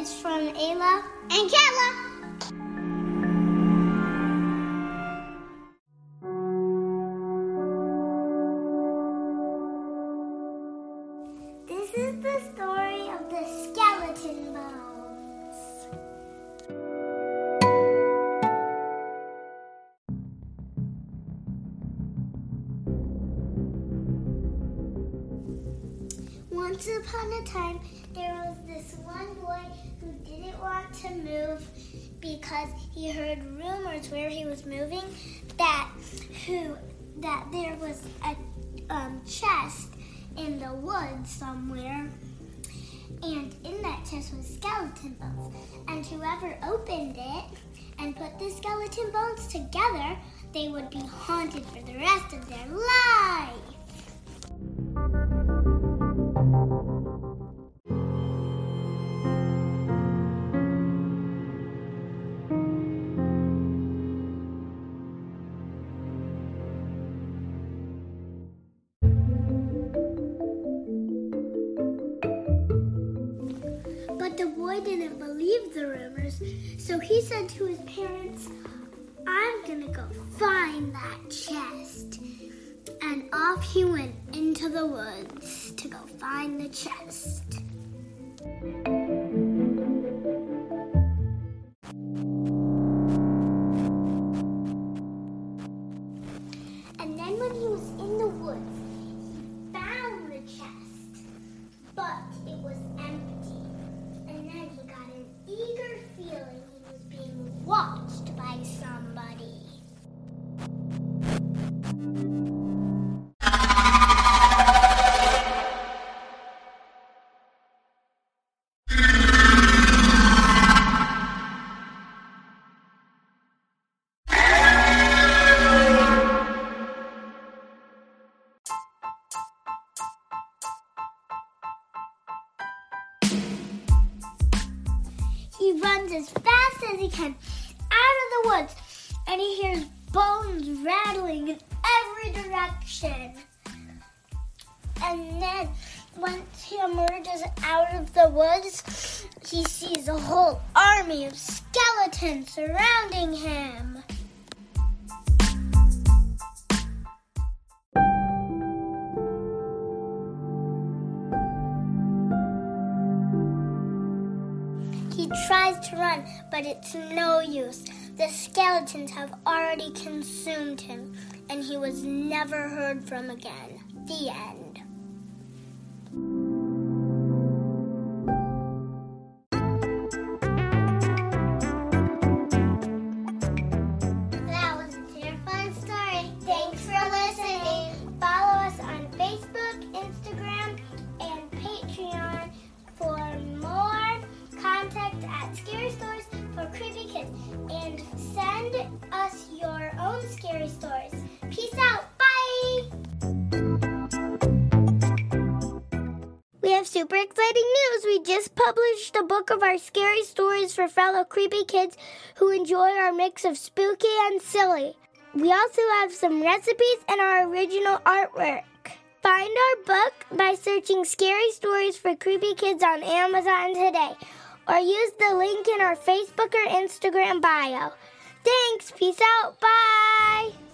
It's from Ayla and Kayla. Once upon a time, there was this one boy who didn't want to move because he heard rumors where he was moving that who that there was a um, chest in the woods somewhere, and in that chest was skeleton bones. And whoever opened it and put the skeleton bones together, they would be haunted for the rest of their life. But the boy didn't believe the rumors, so he said to his parents, I'm gonna go find that chest. And off he went into the woods to go find the chest. And then when he was in the woods, He runs as fast as he can out of the woods and he hears bones rattling in every direction. And then once he emerges out of the woods, he sees a whole army of skeletons surrounding him. He tries to run, but it's no use. The skeletons have already consumed him, and he was never heard from again. The end. Super exciting news. We just published a book of our scary stories for fellow creepy kids who enjoy our mix of spooky and silly. We also have some recipes and our original artwork. Find our book by searching Scary Stories for Creepy Kids on Amazon today or use the link in our Facebook or Instagram bio. Thanks. Peace out. Bye.